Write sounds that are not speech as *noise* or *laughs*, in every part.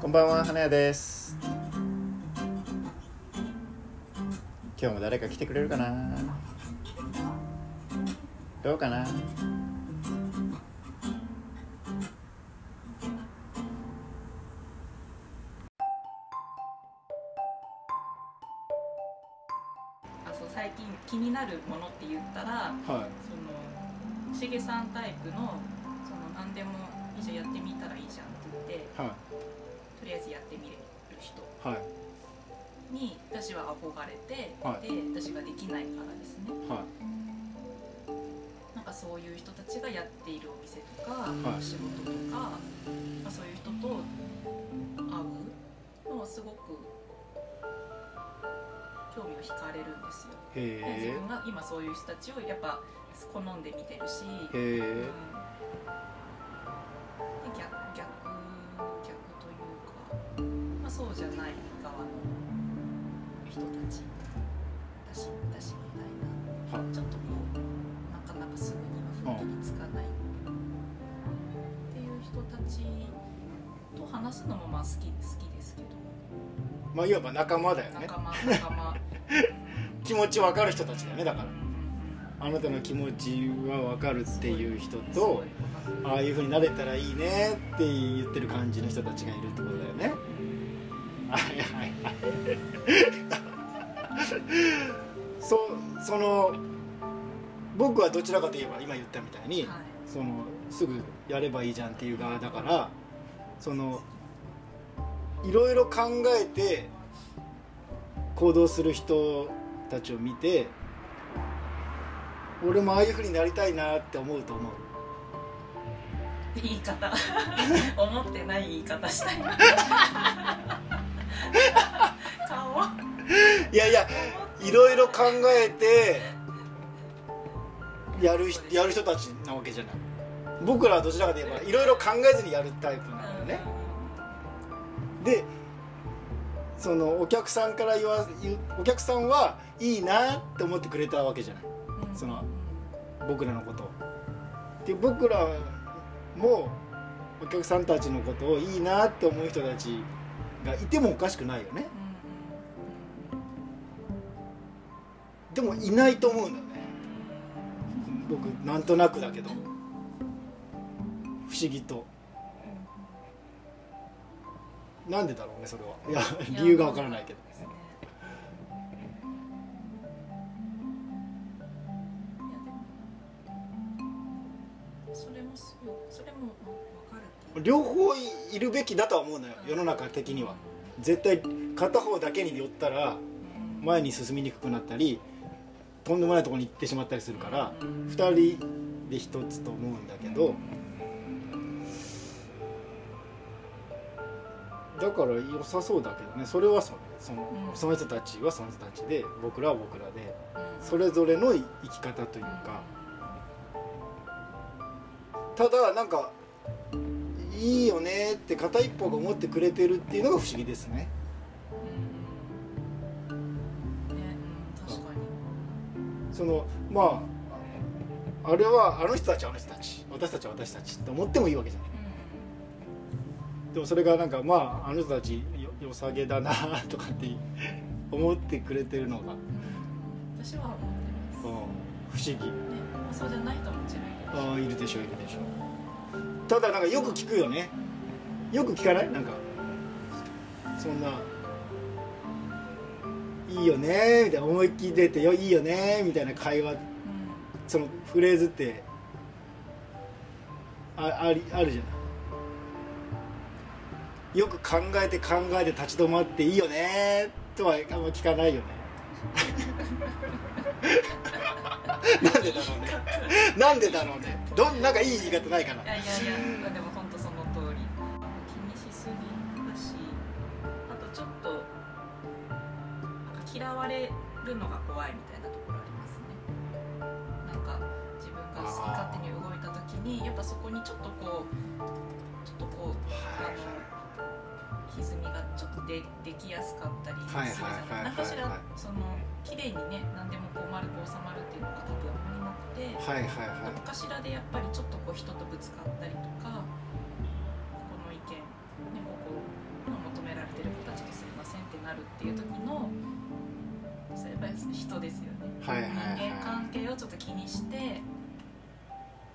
こんばんは花屋です。今日も誰か来てくれるかな？どうかな？最近気になるものって言ったらはそのしげさんタイプのその何でもいいじゃんやってみたらいいじゃんって言ってい。はとりあえずやってみれる人。いはい。に私は憧れて、はい。で私ができないからですね。はなんかそういう人たちがやっているお店とか、はい。仕事とか、まあ、そういう人と会うのはすごく興味を惹かれるんですよ。いへで自え分が今そういう人たちをやっぱ好んで見てるし、へえうんそうじゃない側の人たち私私みたいなはちょっとこうなかなかすぐには踏ん切りつかないっていう人たちと話すのもまあ好き好きですけどまあいわば仲間だよね。仲間仲間気持ち分かる人たちだよね。だからうんあなたの気持ちは分かるっていう人とああいう風になれたらいいねって言ってる感じの人たちがいるってことだよね *laughs* そその僕はどちらかといえば今言ったみたいに、はい。そのすぐやればいいじゃんっていう側だからそのいろいろ考えて行動する人たちを見て俺もああいう風になりたいなって思うと思う。言い方。*laughs* 思ってない言い方したい顔 *laughs* いやいやいろいろ考えてやる人やる人たちなわけじゃない。僕らはどちらかといえばいろいろ考えずにやるタイプなのよね。でそのお客さんから言わお客さんはいいなって思ってくれたわけじゃない。うん。その僕らのことを。で僕らもお客さんたちのことをいいなって思う人たちがいてもおかしくないよね。でもいないと思うんだよね。僕なんとなくだけど。不思議と。なんでだろうねそれは。いや理由がわからないけど。それもそれもわかる両方いるべきだとは思うのよ世の中的には。絶対片方だけに寄ったらうん。前に進みにくくなったりとんでもないところに行ってしまったりするからうん2人で1つと思うんだけどだから良さそうだけどね。それはそそのうん。その人たちはその人たちで僕らは僕らでうん。それぞれの生き方というか。ただなんかいいよねって片一方が思ってくれてるっていうのが不思議ですね。うんねうん確かに。そのまああれはあの人たちはあの人たち私たちは私たちって思ってもいいわけじゃない。でもそれがなんかまああの人たちよ良さげだなとかって思ってくれてるのが、うん、うん私は思ってます。不思議。ねそうじゃない人ももちろんいるしああいるでしょいるでしょただなんかよく聞くよね。よく聞かない？なんか。そんな。いいよねみたいな思いっきり出てよいいよねみたいな会話。うんそのフレーズって。あありあるじゃない？よく考えて考えて立ち止まっていいよねとはあんま聞かないよね。*laughs* なんでだろうね。なんでだろうねどんなんかいい言い方ないかな。いやいやいやでも本当その通り気にしすぎだしあとちょっとなんか嫌われるのが怖いみたいなところありますね。なんか自分が好き勝手に動いた時にやっぱそこにちょっとこうちょっとこうあの歪みがちょっとでできやすかったりするじゃはいはいはいはいはい。ない何かしらその綺麗にね何でもこう丸く収まるっていうのが多分あんまりなくて、はいはいはい、どこかしらでやっぱりちょっとこう人とぶつかったりとかここの意見、ね、ここの求められてる方ちですいませんってなるっていう時のそういえば人ですよね、はいはいはい、人間関係をちょっと気にして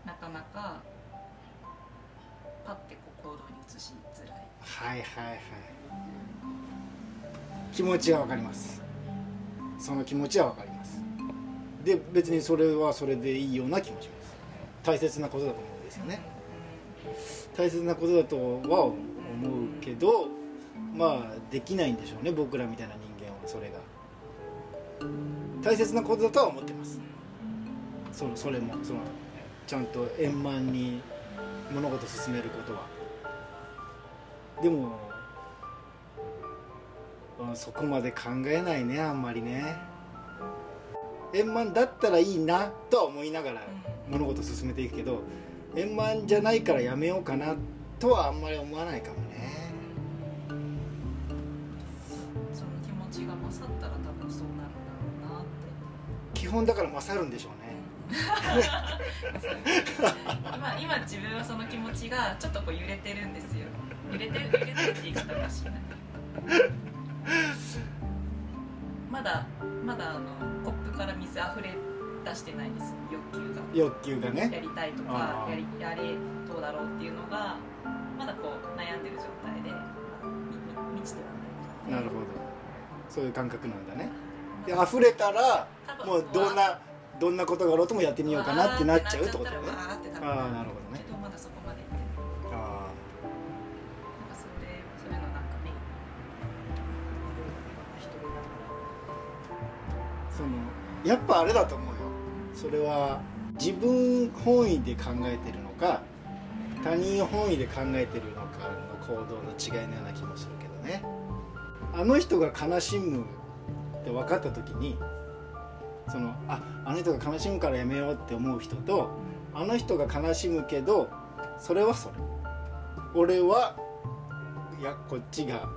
なかなかパッてこう行動に移しづらい。はいはいはい。気持ちはわかります。その気持ちはわかります。で別にそれはそれでいいような気もします。大切なことだと思うんですよね。大切なことだとは思うけどまあできないんでしょうね。僕らみたいな人間はそれが。大切なことだとは思ってます。そのそれもそのちゃんと円満に物事を進めることは。でもうんそこまで考えないねあんまりね。円満だったらいいなとは思いながら物事を進めていくけど円満じゃないからやめようかなとはあんまり思わないかもね。その気持ちが勝ったら多分そうなるんだろうなって。基本だから勝るんでしょうね。*laughs* 今今自分はその気持ちがちょっとこう揺れてるんですよ。揺れてる揺れてるって言い方おかしいな *laughs* まだまだあのコップから水溢れ出してないんですよ。欲求が。欲求がやねりたいとかやりやれどうだろうっていうのがまだこう悩んでる状態で満ちてはないなるほど。そういう感覚なんだね。で溢れたらもうどんなどんなことがあろうともやってみようかなってなっちゃうってことね。ああなるほどね。けどまだそこまでそのやっぱあれだと思うよ。それは自分本位で考えてるのか他人本位で考えてるのかの行動の違いのような気もするけどね。あの人が悲しむって分かった時にそのああの人が悲しむからやめようって思う人とあの人が悲しむけどそれはそれ。俺はいやこっちが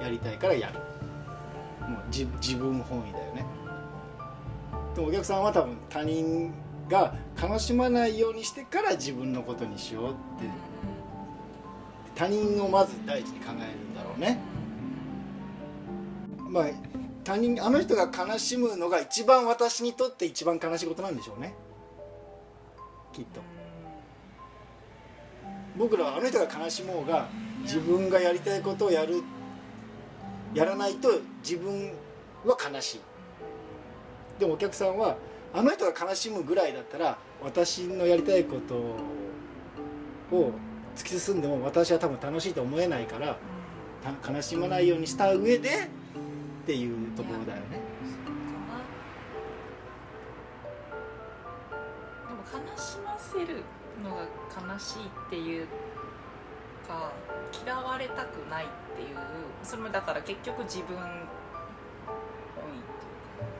やりたいからやる自自分本位だよね。でもお客さんは多分他人が悲しまないようにしてから自分のことにしようって他人をまず第一に考えるんだろうね。まあ他人あの人が悲しむのが一番私にとって一番悲しいことなんでしょうね。きっと。僕らはあの人が悲しもうが自分がやりたいことをやるやらないと自分は悲しい。でもお客さんはあの人が悲しむぐらいだったら私のやりたいことを突き進んでも私は多分楽しいと思えないから悲しまないようにした上でっていうところだよね。でも悲しませるのが悲しいっていうか嫌われたくないっていうそれもだから結局自分本位っ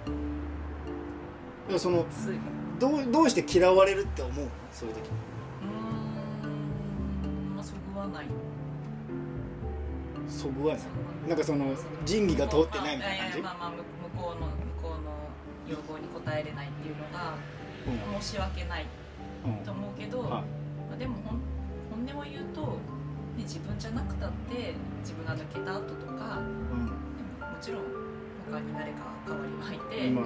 ていういやそのどうどうして嫌われるって思う？のそういう時。ーん。まあそぐわない。そぐわない。なんかその仁義が通ってないみたいな感じ？まあまあ向向こうの向こうの要望に応えれないっていうのがうん。申し訳ないうんと思うけど、はい。まあ、でも本音を言うと、ね、自分じゃなくたって自分が抜けた後とかうん。でももちろん他に誰か代わりがいてうま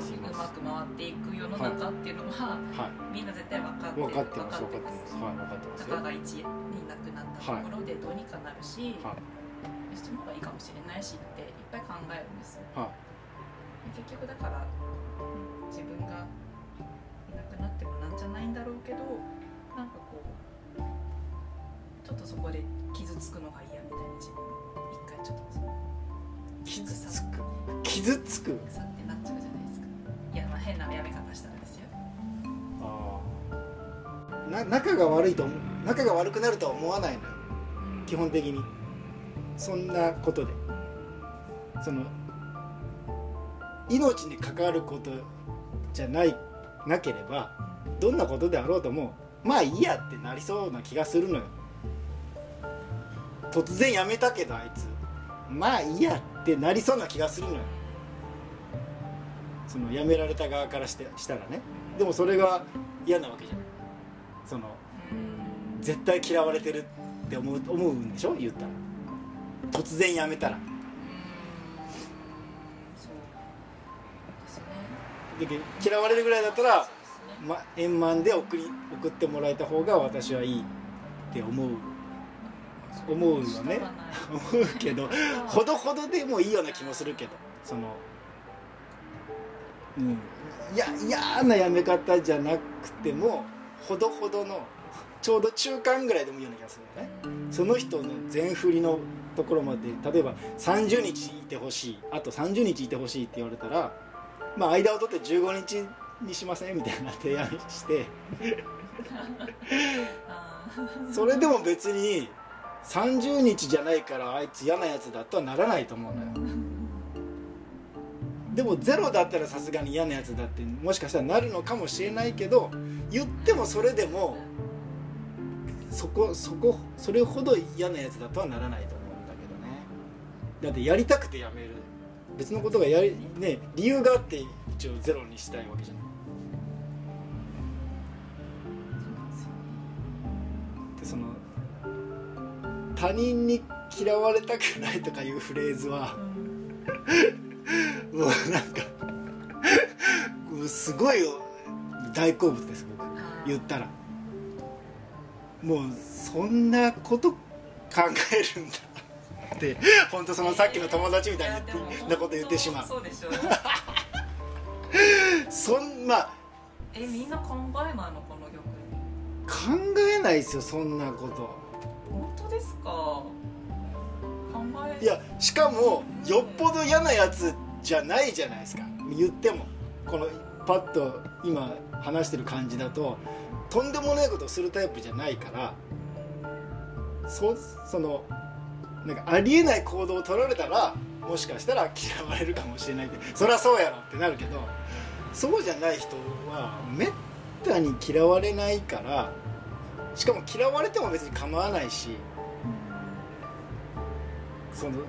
く回っていく世の中っていうのは、はい。みんな絶対分かって分かってます分かって分ます。はい分かってますたかが一になくなったところでどうにかなるし、はい。その方がいいかもしれないしっていっぱい考えるんですよ。はい。結局だからうん自分がいなくなってもなんじゃないんだろうけどなんかこうちょっとそこで傷つくのが嫌みたいな自分。一回ちょっと傷つく。傷つく？腐ってなっちゃうじゃないですか。いやまあ変なやめ方したらですよ。ああな仲が悪いと仲が悪くなるとは思わないのよ。基本的に。そんなことで。その命に関わることじゃないなければどんなことであろうともまあいいやってなりそうな気がするのよ突然やめたけどあいつ。まあいいやってなりそうな気がするのよ。その辞められた側からしてしたらね。でもそれが嫌なわけじゃん。その絶対嫌われてるって思う思うんでしょ？言ったら。突然辞めたら。嫌われるぐらいだったら、ま、円満で送り送ってもらえた方が私はいいって思う思うよね。思うけどほどほどでもいいような気もするけど。そのうん。いや嫌なやめ方じゃなくてもほどほどのちょうど中間ぐらいでもいいような気がするよね。その人の全振りのところまで例えば30日いてほしい。あと30日いてほしいって言われたらまあ間を取って15日にしません？みたいな提案して。*laughs* それでも別に30日じゃないからあいつ嫌なやつだとはならないと思うのよ。でもゼロだったらさすがに嫌なやつだってもしかしたらなるのかもしれないけど言ってもそれでもそこそこそれほど嫌なやつだとはならないと思うんだけどね。だってやりたくてやめる。別のことがやりね理由があって一応ゼロにしたいわけじゃない他人に嫌われたくないとかいうフレーズはもうなんかもうすごい大好物です僕。言ったら。もうそんなこと考えるんだって本当そのさっきの友達みたいなこと言ってしまう。そうでしょ *laughs* そんまあえみんな考えないのこの曲。考えないですよそんなこと本当ですか？考え。いやしかもよっぽど嫌なやつじゃないじゃないですか。言っても。このパッと今話してる感じだととんでもないことをするタイプじゃないから。そそのなんかありえない行動を取られたらもしかしたら嫌われるかもしれないって。そりゃそうやろってなるけどそうじゃない人はめったに嫌われないからしかも嫌われても別に構わないしその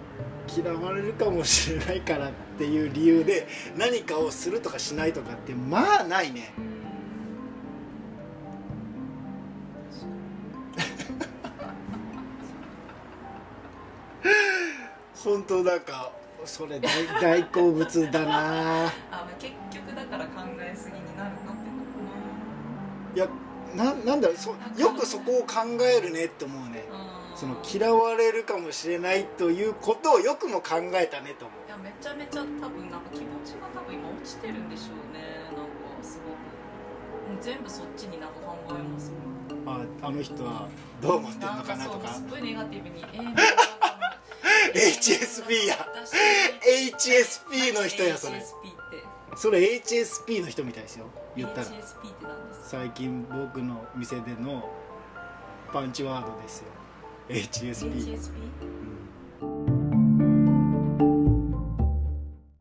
嫌われるかもしれないからっていう理由で何かをするとかしないとかってまあないね。*laughs* 本当なんかそれ大大好物だな。*laughs* あまあ結局だから考えすぎになるなってのいやななんだろうそよくそこを考えるねって思うね。その嫌われるかもしれないということをよくも考えたねと思う。いやめちゃめちゃ多分なんか気持ちが多分今落ちてるんでしょうね。なんかすごく。もう全部そっちになんか考えますもん。ああの人はどう思ってんのかなとか。すっごいネガティブに *laughs* HSP や。私 HSP の人やそれ。HSP それ HSP の人みたいですよ。言ったら。HSP って何ですか？最近僕の店でのパンチワードですよ。HSP、HSP? うん